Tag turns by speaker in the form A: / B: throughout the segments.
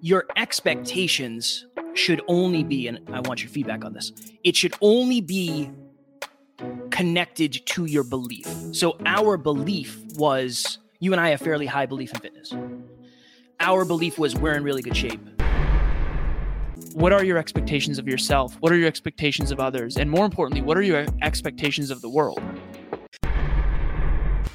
A: your expectations should only be, and I want your feedback on this, it should only be connected to your belief. So our belief was you and I have fairly high belief in fitness. Our belief was we're in really good shape.
B: What are your expectations of yourself? What are your expectations of others? And more importantly, what are your expectations of the world?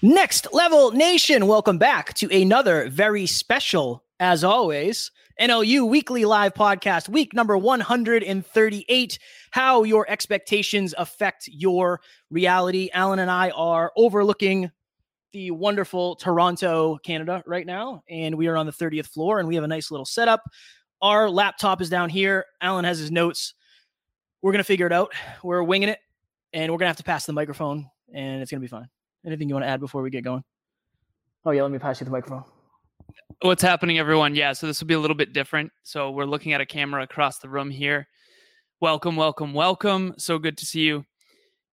A: Next Level Nation, welcome back to another very special, as always, NLU Weekly Live Podcast, week number 138. How your expectations affect your reality. Alan and I are overlooking the wonderful Toronto, Canada, right now, and we are on the 30th floor, and we have a nice little setup. Our laptop is down here. Alan has his notes. We're going to figure it out. We're winging it, and we're going to have to pass the microphone, and it's going to be fine. Anything you want to add before we get going? Oh yeah, let me pass you the microphone.
B: What's happening, everyone? Yeah, so this will be a little bit different. So we're looking at a camera across the room here. Welcome, welcome, welcome. So good to see you.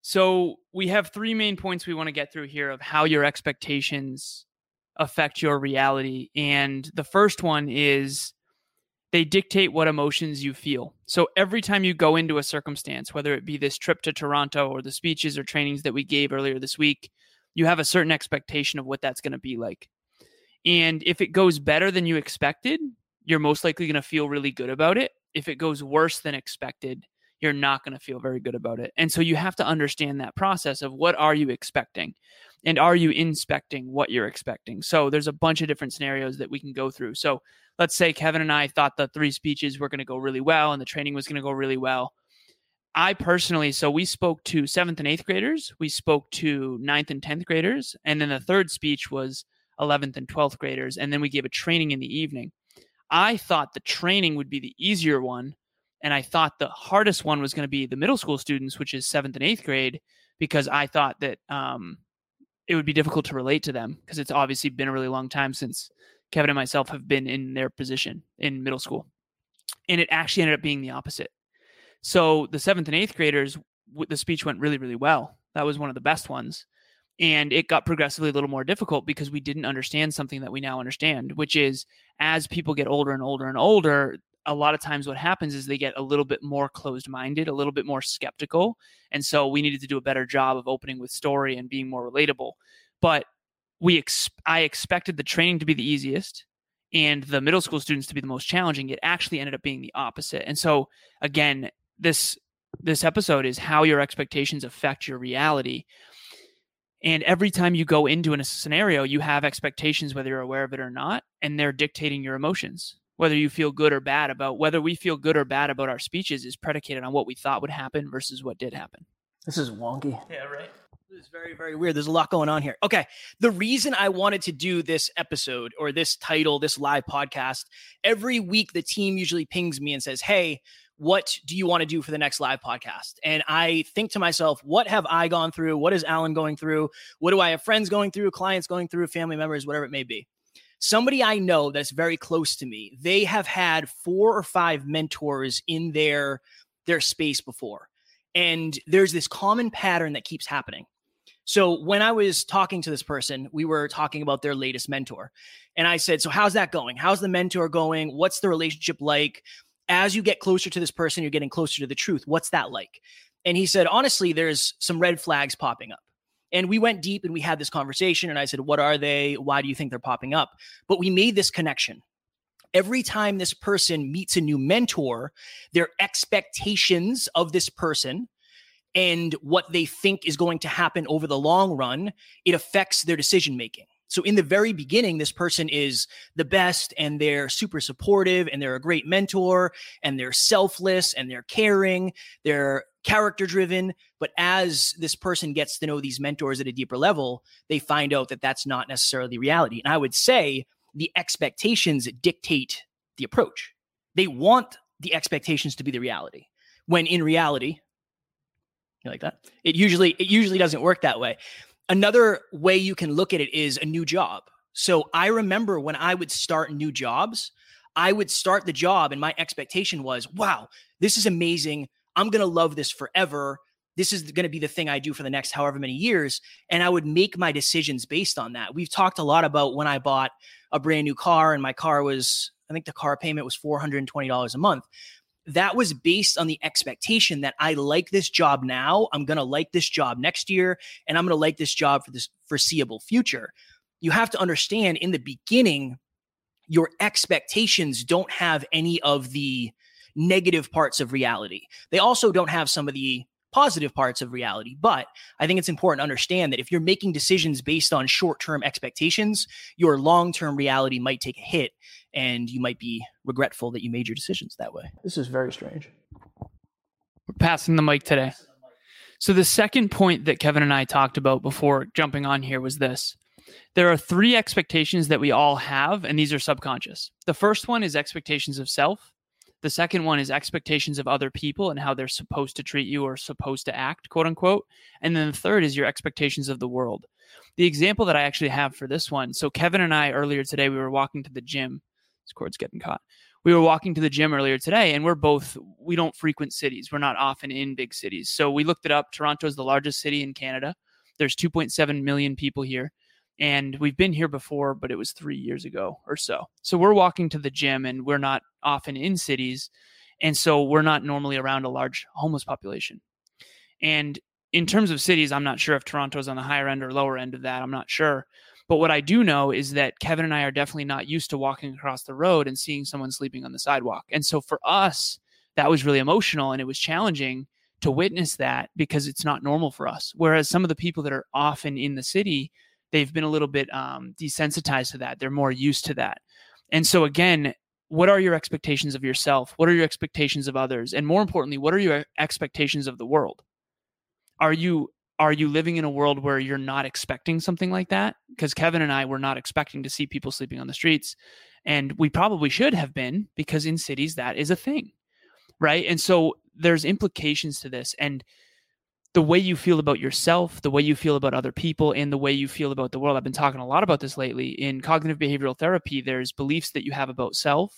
B: So we have three main points we want to get through here of how your expectations affect your reality. And the first one is they dictate what emotions you feel. So every time you go into a circumstance, whether it be this trip to Toronto or the speeches or trainings that we gave earlier this week, you have a certain expectation of what that's going to be like. And if it goes better than you expected, you're most likely going to feel really good about it. If it goes worse than expected, you're not going to feel very good about it. And so you have to understand that process of what are you expecting? And are you inspecting what you're expecting? So there's a bunch of different scenarios that we can go through. So let's say Kevin and I thought the three speeches were going to go really well and the training was going to go really well. I personally, so we spoke to seventh and eighth graders, we spoke to ninth and 10th graders, and then the third speech was 11th and 12th graders, and then we gave a training in the evening. I thought the training would be the easier one, and I thought the hardest one was going to be the middle school students, which is seventh and eighth grade, because I thought that um, it would be difficult to relate to them because it's obviously been a really long time since Kevin and myself have been in their position in middle school. And it actually ended up being the opposite. So the seventh and eighth graders, the speech went really, really well. That was one of the best ones. And it got progressively a little more difficult because we didn't understand something that we now understand, which is as people get older and older and older, a lot of times what happens is they get a little bit more closed minded, a little bit more skeptical. And so we needed to do a better job of opening with story and being more relatable. But we ex- I expected the training to be the easiest and the middle school students to be the most challenging. It actually ended up being the opposite. And so again, this this episode is how your expectations affect your reality. And every time you go into a scenario, you have expectations, whether you're aware of it or not, and they're dictating your emotions. Whether you feel good or bad about whether we feel good or bad about our speeches is predicated on what we thought would happen versus what did happen.
A: This is wonky.
B: Yeah, right.
A: This is very, very weird. There's a lot going on here. Okay. The reason I wanted to do this episode or this title, this live podcast, every week the team usually pings me and says, Hey, what do you want to do for the next live podcast? And I think to myself, what have I gone through? What is Alan going through? What do I have friends going through, clients going through, family members, whatever it may be? Somebody I know that's very close to me, they have had four or five mentors in their their space before. And there's this common pattern that keeps happening. So when I was talking to this person, we were talking about their latest mentor. And I said, So, how's that going? How's the mentor going? What's the relationship like? As you get closer to this person, you're getting closer to the truth. What's that like? And he said, honestly, there's some red flags popping up. And we went deep and we had this conversation. And I said, What are they? Why do you think they're popping up? But we made this connection. Every time this person meets a new mentor, their expectations of this person and what they think is going to happen over the long run, it affects their decision making. So in the very beginning, this person is the best and they're super supportive and they're a great mentor and they're selfless and they're caring, they're character driven. But as this person gets to know these mentors at a deeper level, they find out that that's not necessarily the reality. And I would say the expectations dictate the approach. They want the expectations to be the reality. When in reality, you like that? It usually it usually doesn't work that way. Another way you can look at it is a new job. So I remember when I would start new jobs, I would start the job and my expectation was, wow, this is amazing. I'm going to love this forever. This is going to be the thing I do for the next however many years. And I would make my decisions based on that. We've talked a lot about when I bought a brand new car and my car was, I think the car payment was $420 a month. That was based on the expectation that I like this job now. I'm going to like this job next year, and I'm going to like this job for this foreseeable future. You have to understand in the beginning, your expectations don't have any of the negative parts of reality. They also don't have some of the positive parts of reality. But I think it's important to understand that if you're making decisions based on short term expectations, your long term reality might take a hit and you might be regretful that you made your decisions that way. This is very strange.
B: We're passing the mic today. So, the second point that Kevin and I talked about before jumping on here was this there are three expectations that we all have, and these are subconscious. The first one is expectations of self. The second one is expectations of other people and how they're supposed to treat you or supposed to act, quote unquote. And then the third is your expectations of the world. The example that I actually have for this one so, Kevin and I earlier today, we were walking to the gym. This cord's getting caught. We were walking to the gym earlier today, and we're both, we don't frequent cities. We're not often in big cities. So, we looked it up. Toronto is the largest city in Canada. There's 2.7 million people here and we've been here before but it was three years ago or so so we're walking to the gym and we're not often in cities and so we're not normally around a large homeless population and in terms of cities i'm not sure if toronto's on the higher end or lower end of that i'm not sure but what i do know is that kevin and i are definitely not used to walking across the road and seeing someone sleeping on the sidewalk and so for us that was really emotional and it was challenging to witness that because it's not normal for us whereas some of the people that are often in the city they've been a little bit um, desensitized to that. They're more used to that. And so, again, what are your expectations of yourself? What are your expectations of others? And more importantly, what are your expectations of the world? Are you are you living in a world where you're not expecting something like that? Because Kevin and I were not expecting to see people sleeping on the streets. And we probably should have been because in cities that is a thing. Right. And so there's implications to this. And the way you feel about yourself, the way you feel about other people, and the way you feel about the world. I've been talking a lot about this lately. In cognitive behavioral therapy, there's beliefs that you have about self,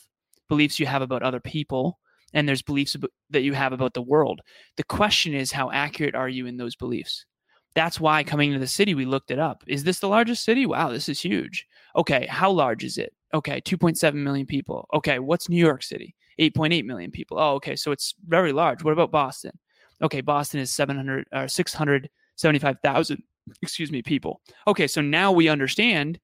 B: beliefs you have about other people, and there's beliefs that you have about the world. The question is, how accurate are you in those beliefs? That's why coming to the city, we looked it up. Is this the largest city? Wow, this is huge. Okay, how large is it? Okay, 2.7 million people. Okay, what's New York City? 8.8 million people. Oh, okay, so it's very large. What about Boston? Okay, Boston is 700 or uh, 675,000, excuse me, people. Okay, so now we understand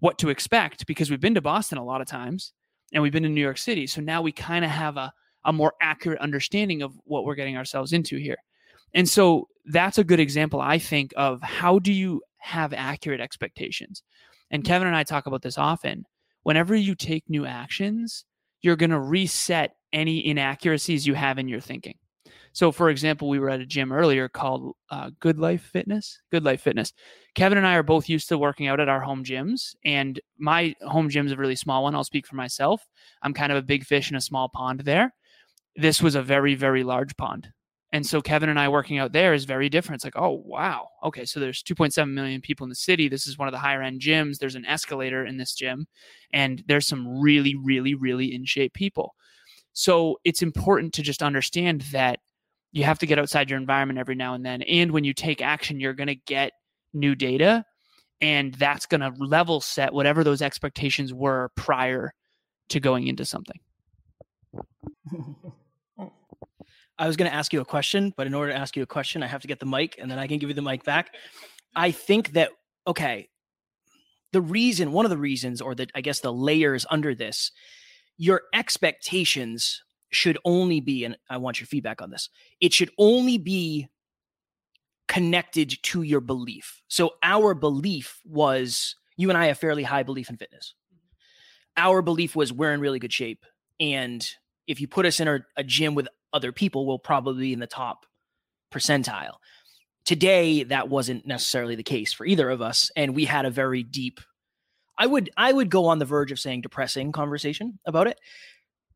B: what to expect because we've been to Boston a lot of times and we've been to New York City. So now we kind of have a, a more accurate understanding of what we're getting ourselves into here. And so that's a good example, I think, of how do you have accurate expectations? And Kevin and I talk about this often. Whenever you take new actions, you're going to reset any inaccuracies you have in your thinking. So, for example, we were at a gym earlier called uh, Good Life Fitness. Good Life Fitness. Kevin and I are both used to working out at our home gyms, and my home gym is a really small one. I'll speak for myself. I'm kind of a big fish in a small pond there. This was a very, very large pond. And so Kevin and I working out there is very different. It's like, oh, wow. Okay. So there's 2.7 million people in the city. This is one of the higher end gyms. There's an escalator in this gym, and there's some really, really, really in shape people. So it's important to just understand that you have to get outside your environment every now and then. And when you take action, you're going to get new data and that's going to level set whatever those expectations were prior to going into something.
A: I was going to ask you a question, but in order to ask you a question, I have to get the mic and then I can give you the mic back. I think that, okay, the reason, one of the reasons, or that I guess the layers under this, your expectations should only be, and I want your feedback on this, it should only be connected to your belief. So our belief was you and I have fairly high belief in fitness. Our belief was we're in really good shape. And if you put us in a, gym with other people, we'll probably be in the top percentile. Today, that wasn't necessarily the case for either of us. And we had a very deep I would I would go on the verge of saying depressing conversation about it.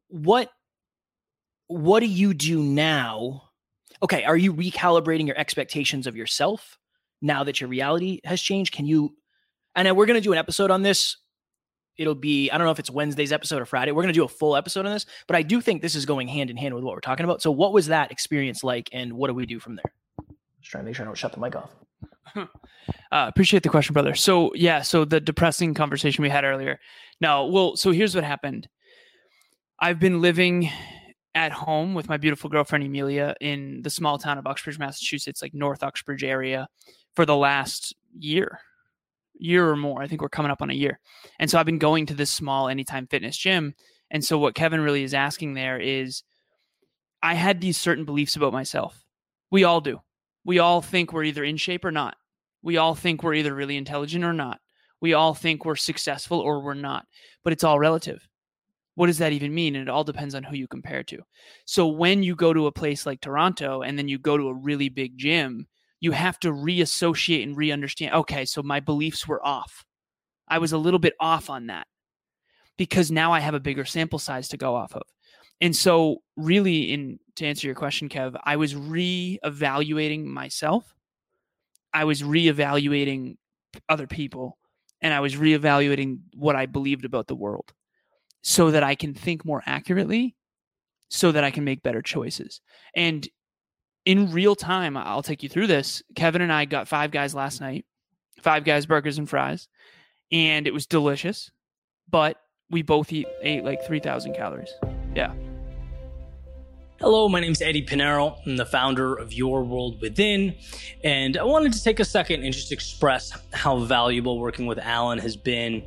A: What what do you do now? Okay, are you recalibrating your expectations of yourself now that your reality has changed? Can you and we're going to do an episode on this it'll be I don't know if it's Wednesday's episode or Friday. We're going to do a full episode on this, but I do think this is going hand in hand with what we're talking about. So what was that experience like and what do we do from there? Just trying to make sure I don't shut the mic off.
B: uh, appreciate the question, brother. So yeah, so the depressing conversation we had earlier. Now, well, so here's what happened. I've been living at home with my beautiful girlfriend Emilia in the small town of Uxbridge, Massachusetts, like North Uxbridge area, for the last year year or more. I think we're coming up on a year. And so I've been going to this small anytime fitness gym. And so what Kevin really is asking there is I had these certain beliefs about myself. We all do. We all think we're either in shape or not. We all think we're either really intelligent or not. We all think we're successful or we're not. But it's all relative. What does that even mean? And it all depends on who you compare to. So when you go to a place like Toronto and then you go to a really big gym, you have to reassociate and re-understand okay so my beliefs were off i was a little bit off on that because now i have a bigger sample size to go off of and so really in to answer your question kev i was re-evaluating myself i was re-evaluating other people and i was re-evaluating what i believed about the world so that i can think more accurately so that i can make better choices and in real time, I'll take you through this. Kevin and I got five guys last night, five guys burgers and fries, and it was delicious. But we both eat ate like three thousand calories. Yeah.
C: Hello, my name is Eddie Pinero. I'm the founder of Your World Within, and I wanted to take a second and just express how valuable working with Alan has been.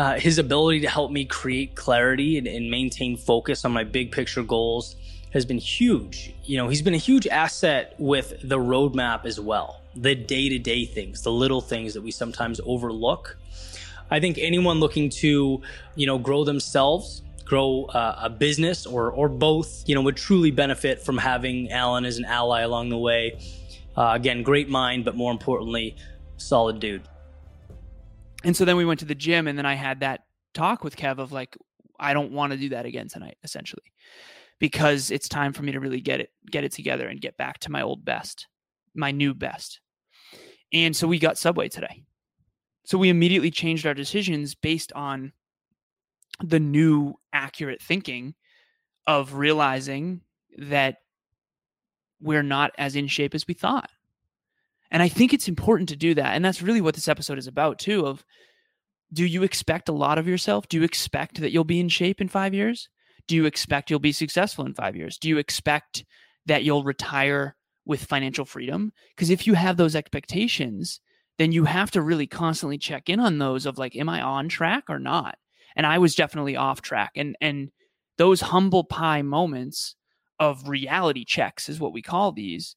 C: Uh, his ability to help me create clarity and, and maintain focus on my big picture goals has been huge. You know, he's been a huge asset with the roadmap as well. The day to day things, the little things that we sometimes overlook. I think anyone looking to, you know, grow themselves, grow uh, a business or, or both, you know, would truly benefit from having Alan as an ally along the way. Uh, again, great mind, but more importantly, solid dude.
B: And so then we went to the gym, and then I had that talk with Kev of like, I don't want to do that again tonight, essentially because it's time for me to really get it get it together and get back to my old best, my new best. And so we got Subway today. So we immediately changed our decisions based on the new accurate thinking of realizing that we're not as in shape as we thought. And I think it's important to do that. And that's really what this episode is about too of do you expect a lot of yourself? Do you expect that you'll be in shape in 5 years? do you expect you'll be successful in five years? Do you expect that you'll retire with financial freedom? Because if you have those expectations, then you have to really constantly check in on those of like, am I on track or not? And I was definitely off track. And and those humble pie moments of reality checks is what we call these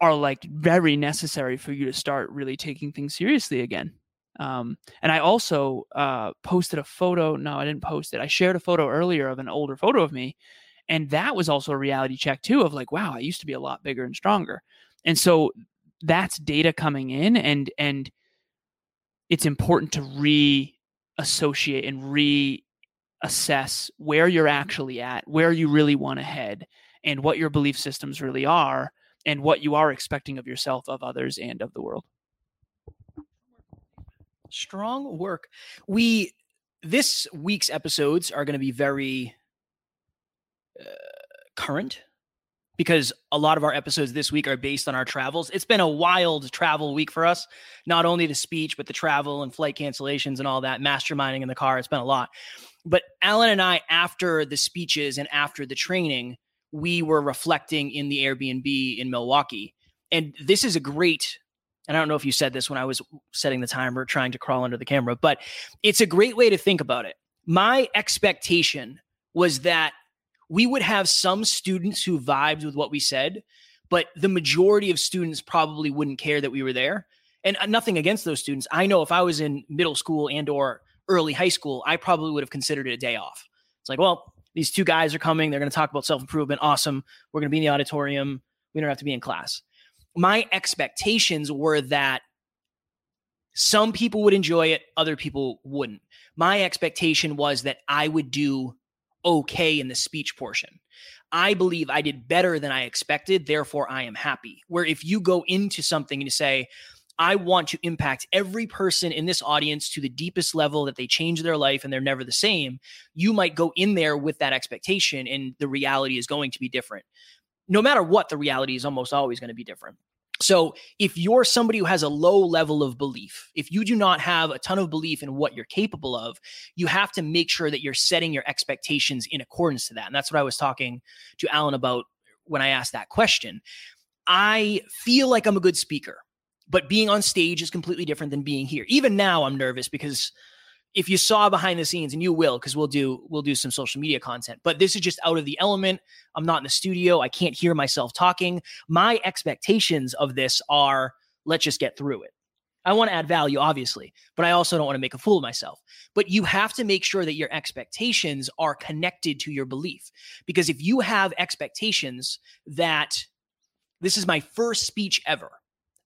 B: are like very necessary for you to start really taking things seriously again. Um, and I also uh, posted a photo. No, I didn't post it. I shared a photo earlier of an older photo of me. And that was also a reality check, too, of like, wow, I used to be a lot bigger and stronger. And so that's data coming in. And, and it's important to re-associate and re-assess where you're actually at, where you really want to head, and what your belief systems really are, and what you are expecting of yourself, of others, and of the world.
A: Strong work. We this week's episodes are going to be very uh, current because a lot of our episodes this week are based on our travels. It's been a wild travel week for us. Not only the speech, but the travel and flight cancellations and all that, masterminding in the car. It's been a lot. But Alan and I, after the speeches and after the training, we were reflecting in the Airbnb in Milwaukee. And this is a great and I don't know if you said this when I was setting the timer, trying to crawl under the camera, but it's a great way to think about it. My expectation was that we would have some students who vibed with what we said, but the majority of students probably wouldn't care that we were there. And uh, nothing against those students. I know if I was in middle school and or early high school, I probably would have considered it a day off. It's like, well, these two guys are coming. They're going to talk about self improvement. Awesome. We're going to be in the auditorium. We don't have to be in class my expectations were that Some people would enjoy it, other people wouldn't. My expectation was that I would do okay in the speech portion. I believe I did better than I expected, therefore I am happy. Where if you go into something and you say, I want to impact every person in this audience to the deepest level that they change their life and they're never the same, you might go in there with that expectation and the reality is going to be different. No matter what, the reality is almost always going to be different. So, if you're somebody who has a low level of belief, if you do not have a ton of belief in what you're capable of, you have to make sure that you're setting your expectations in accordance to that. And that's what I was talking to Alan about when I asked that question. I feel like I'm a good speaker, but being on stage is completely different than being here. Even now, I'm nervous because if you saw behind the scenes and you will because we'll do we'll do some social media content but this is just out of the element. I'm not in the studio. I can't hear myself talking. My expectations of this are let's just get through it. I want to add value obviously but i also don't want to make a fool of myself. But you have to make sure that your expectations are connected to your belief because if you have expectations that this is my first speech ever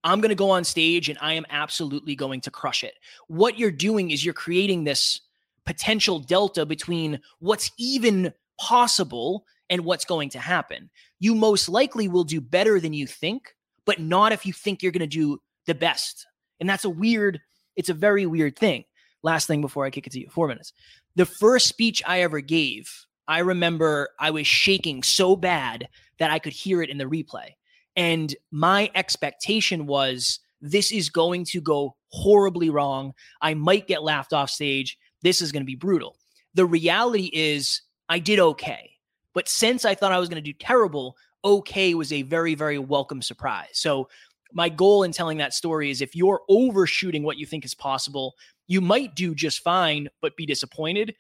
A: I'm going to go on stage and I am absolutely going to crush it. What you're doing is you're creating this potential delta between what's even possible and what's going to happen. You most likely will do better than you think, but not if you think you're going to do the best. And that's a weird, it's a very weird thing. Last thing before I kick it to you, four minutes. The first speech I ever gave, I remember I was shaking so bad that I could hear it in the replay. And my expectation was this is going to go horribly wrong. I might get laughed off stage. This is going to be brutal. The reality is, I did okay. But since I thought I was going to do terrible, okay was a very, very welcome surprise. So, my goal in telling that story is if you're overshooting what you think is possible, you might do just fine, but be disappointed,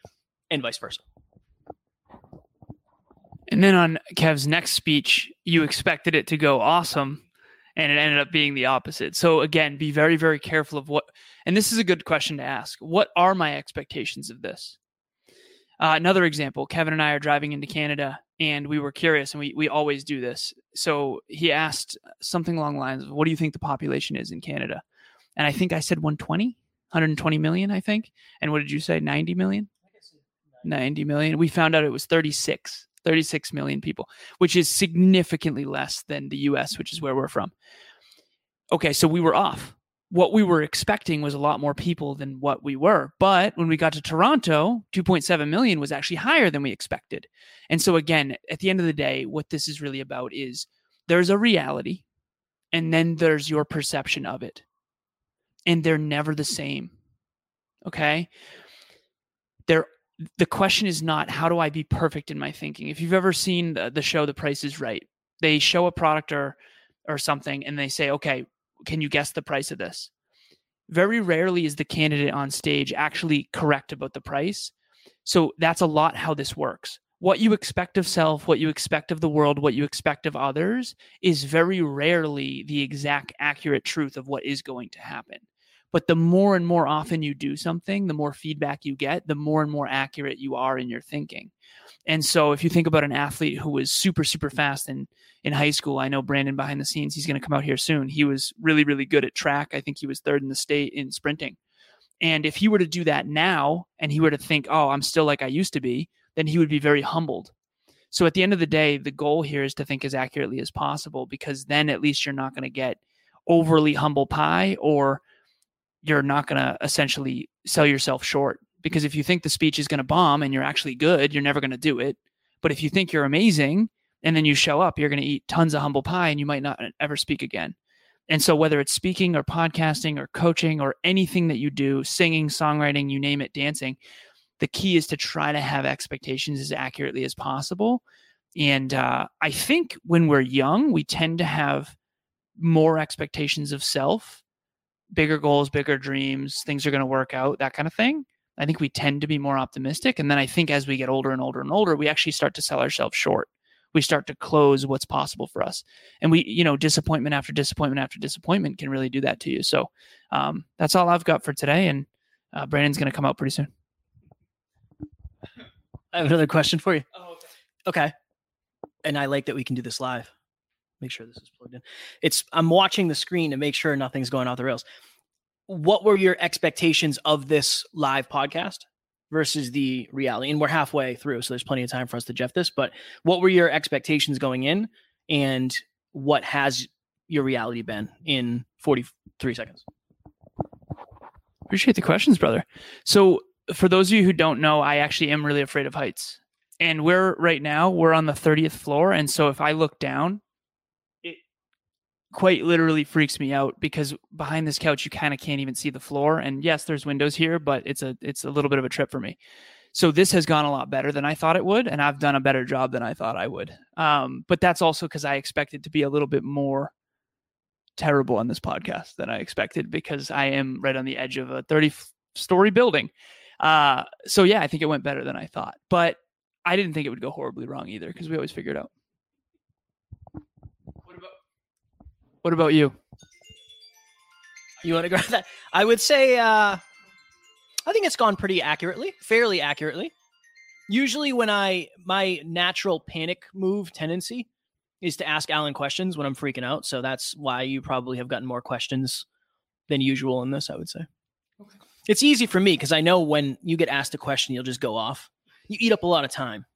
A: and vice versa.
B: And then on Kev's next speech, you expected it to go awesome, and it ended up being the opposite. So again, be very, very careful of what. And this is a good question to ask. What are my expectations of this? Uh, another example: Kevin and I are driving into Canada, and we were curious, and we we always do this. So he asked something along the lines of, "What do you think the population is in Canada?" And I think I said 120, 120 million, I think. And what did you say? 90 million. 90 million. We found out it was 36. 36 million people, which is significantly less than the US, which is where we're from. Okay, so we were off. What we were expecting was a lot more people than what we were. But when we got to Toronto, 2.7 million was actually higher than we expected. And so, again, at the end of the day, what this is really about is there's a reality, and then there's your perception of it. And they're never the same. Okay. There the question is not how do I be perfect in my thinking. If you've ever seen the, the show The Price is Right, they show a product or or something and they say, "Okay, can you guess the price of this?" Very rarely is the candidate on stage actually correct about the price. So that's a lot how this works. What you expect of self, what you expect of the world, what you expect of others is very rarely the exact accurate truth of what is going to happen. But the more and more often you do something, the more feedback you get, the more and more accurate you are in your thinking. And so if you think about an athlete who was super, super fast in, in high school, I know Brandon behind the scenes, he's going to come out here soon. He was really, really good at track. I think he was third in the state in sprinting. And if he were to do that now and he were to think, oh, I'm still like I used to be, then he would be very humbled. So at the end of the day, the goal here is to think as accurately as possible because then at least you're not going to get overly humble pie or you're not going to essentially sell yourself short because if you think the speech is going to bomb and you're actually good, you're never going to do it. But if you think you're amazing and then you show up, you're going to eat tons of humble pie and you might not ever speak again. And so, whether it's speaking or podcasting or coaching or anything that you do, singing, songwriting, you name it, dancing, the key is to try to have expectations as accurately as possible. And uh, I think when we're young, we tend to have more expectations of self bigger goals, bigger dreams, things are going to work out, that kind of thing. I think we tend to be more optimistic. And then I think as we get older and older and older, we actually start to sell ourselves short. We start to close what's possible for us. And we, you know, disappointment after disappointment after disappointment can really do that to you. So um, that's all I've got for today. And uh, Brandon's going to come out pretty soon.
A: I have another question for you. Oh, okay. Okay. And I like that we can do this live make sure this is plugged in. It's I'm watching the screen to make sure nothing's going off the rails. what were your expectations of this live podcast versus the reality? And we're halfway through, so there's plenty of time for us to jeff this. But what were your expectations going in, and what has your reality been in 43 seconds?
B: Appreciate the questions, brother. So, for those of you who don't know, I actually am really afraid of heights. And we're right now, we're on the 30th floor. And so, if I look down, quite literally freaks me out because behind this couch, you kind of can't even see the floor. And yes, there's windows here, but it's a it's a little bit of a trip for me. So this has gone a lot better than I thought it would, and I've done a better job than I thought I would. Um, but that's also because I expected to be a little bit more terrible on this podcast than I expected because I am right on the edge of a 30 story building. Uh, so yeah, I think it went better than I thought, but I didn't think it would go horribly wrong either because we always figure it out. What about what about you?
A: You want to grab that? I would say uh, I think it's gone pretty accurately, fairly accurately. Usually, when I my natural panic move tendency is to ask Alan questions when I'm freaking out. So that's why you probably have gotten more questions than usual in this, I would say. Okay. It's easy for me because I know when you get asked a question, you'll just go off. You eat up a lot of time,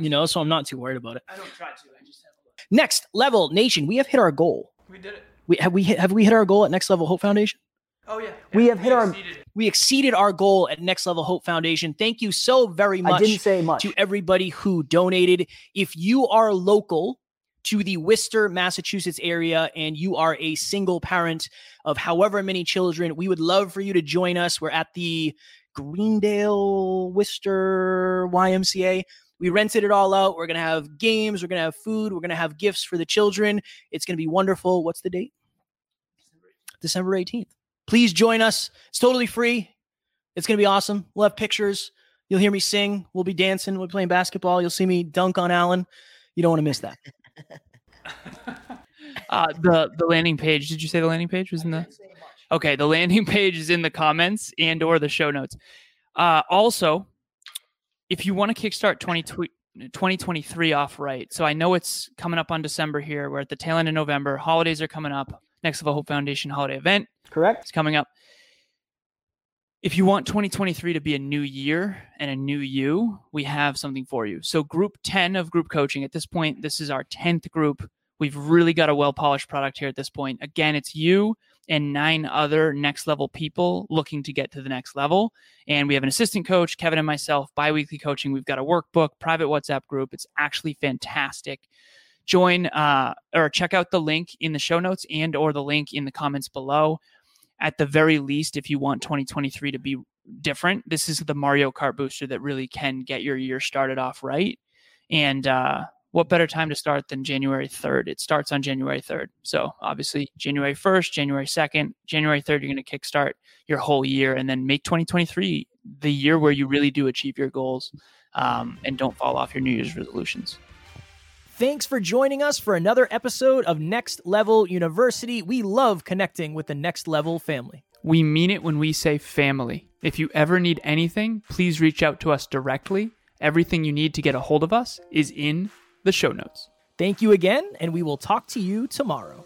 A: you know, so I'm not too worried about it.
B: I don't try to. I just have
A: Next level nation, we have hit our goal.
B: We did it.
A: We have we hit, have we hit our goal at Next Level Hope Foundation?
B: Oh yeah.
A: We have hit our
B: exceeded it.
A: we exceeded our goal at Next Level Hope Foundation. Thank you so very much
D: I didn't say much.
A: to everybody who donated. If you are local to the Worcester, Massachusetts area and you are a single parent of however many children, we would love for you to join us. We're at the Greendale Worcester YMCA. We rented it all out. We're going to have games, we're going to have food, we're going to have gifts for the children. It's going to be wonderful. What's the date? December 18th. Please join us. It's totally free. It's going to be awesome. We'll have pictures. You'll hear me sing. We'll be dancing. We'll be playing basketball. You'll see me dunk on Alan. You don't want to miss that.
B: Uh, the the landing page. Did you say the landing page was in the? Okay, the landing page is in the comments and or the show notes. Uh, also, if you want to kickstart 20, 2023 off right, so I know it's coming up on December here. We're at the tail end of November. Holidays are coming up. Next Level Hope Foundation holiday event
D: Correct?
B: is coming up. If you want 2023 to be a new year and a new you, we have something for you. So, group 10 of group coaching, at this point, this is our 10th group. We've really got a well polished product here at this point. Again, it's you and nine other next level people looking to get to the next level. And we have an assistant coach, Kevin and myself, bi weekly coaching. We've got a workbook, private WhatsApp group. It's actually fantastic. Join uh, or check out the link in the show notes and or the link in the comments below at the very least, if you want 2023 to be different, this is the Mario Kart booster that really can get your year started off right. And uh, what better time to start than January 3rd? It starts on January 3rd. So obviously, January 1st, January 2nd, January 3rd, you're going to kickstart your whole year and then make 2023 the year where you really do achieve your goals um, and don't fall off your New Year's resolutions.
A: Thanks for joining us for another episode of Next Level University. We love connecting with the Next Level family.
B: We mean it when we say family. If you ever need anything, please reach out to us directly. Everything you need to get a hold of us is in the show notes.
A: Thank you again, and we will talk to you tomorrow.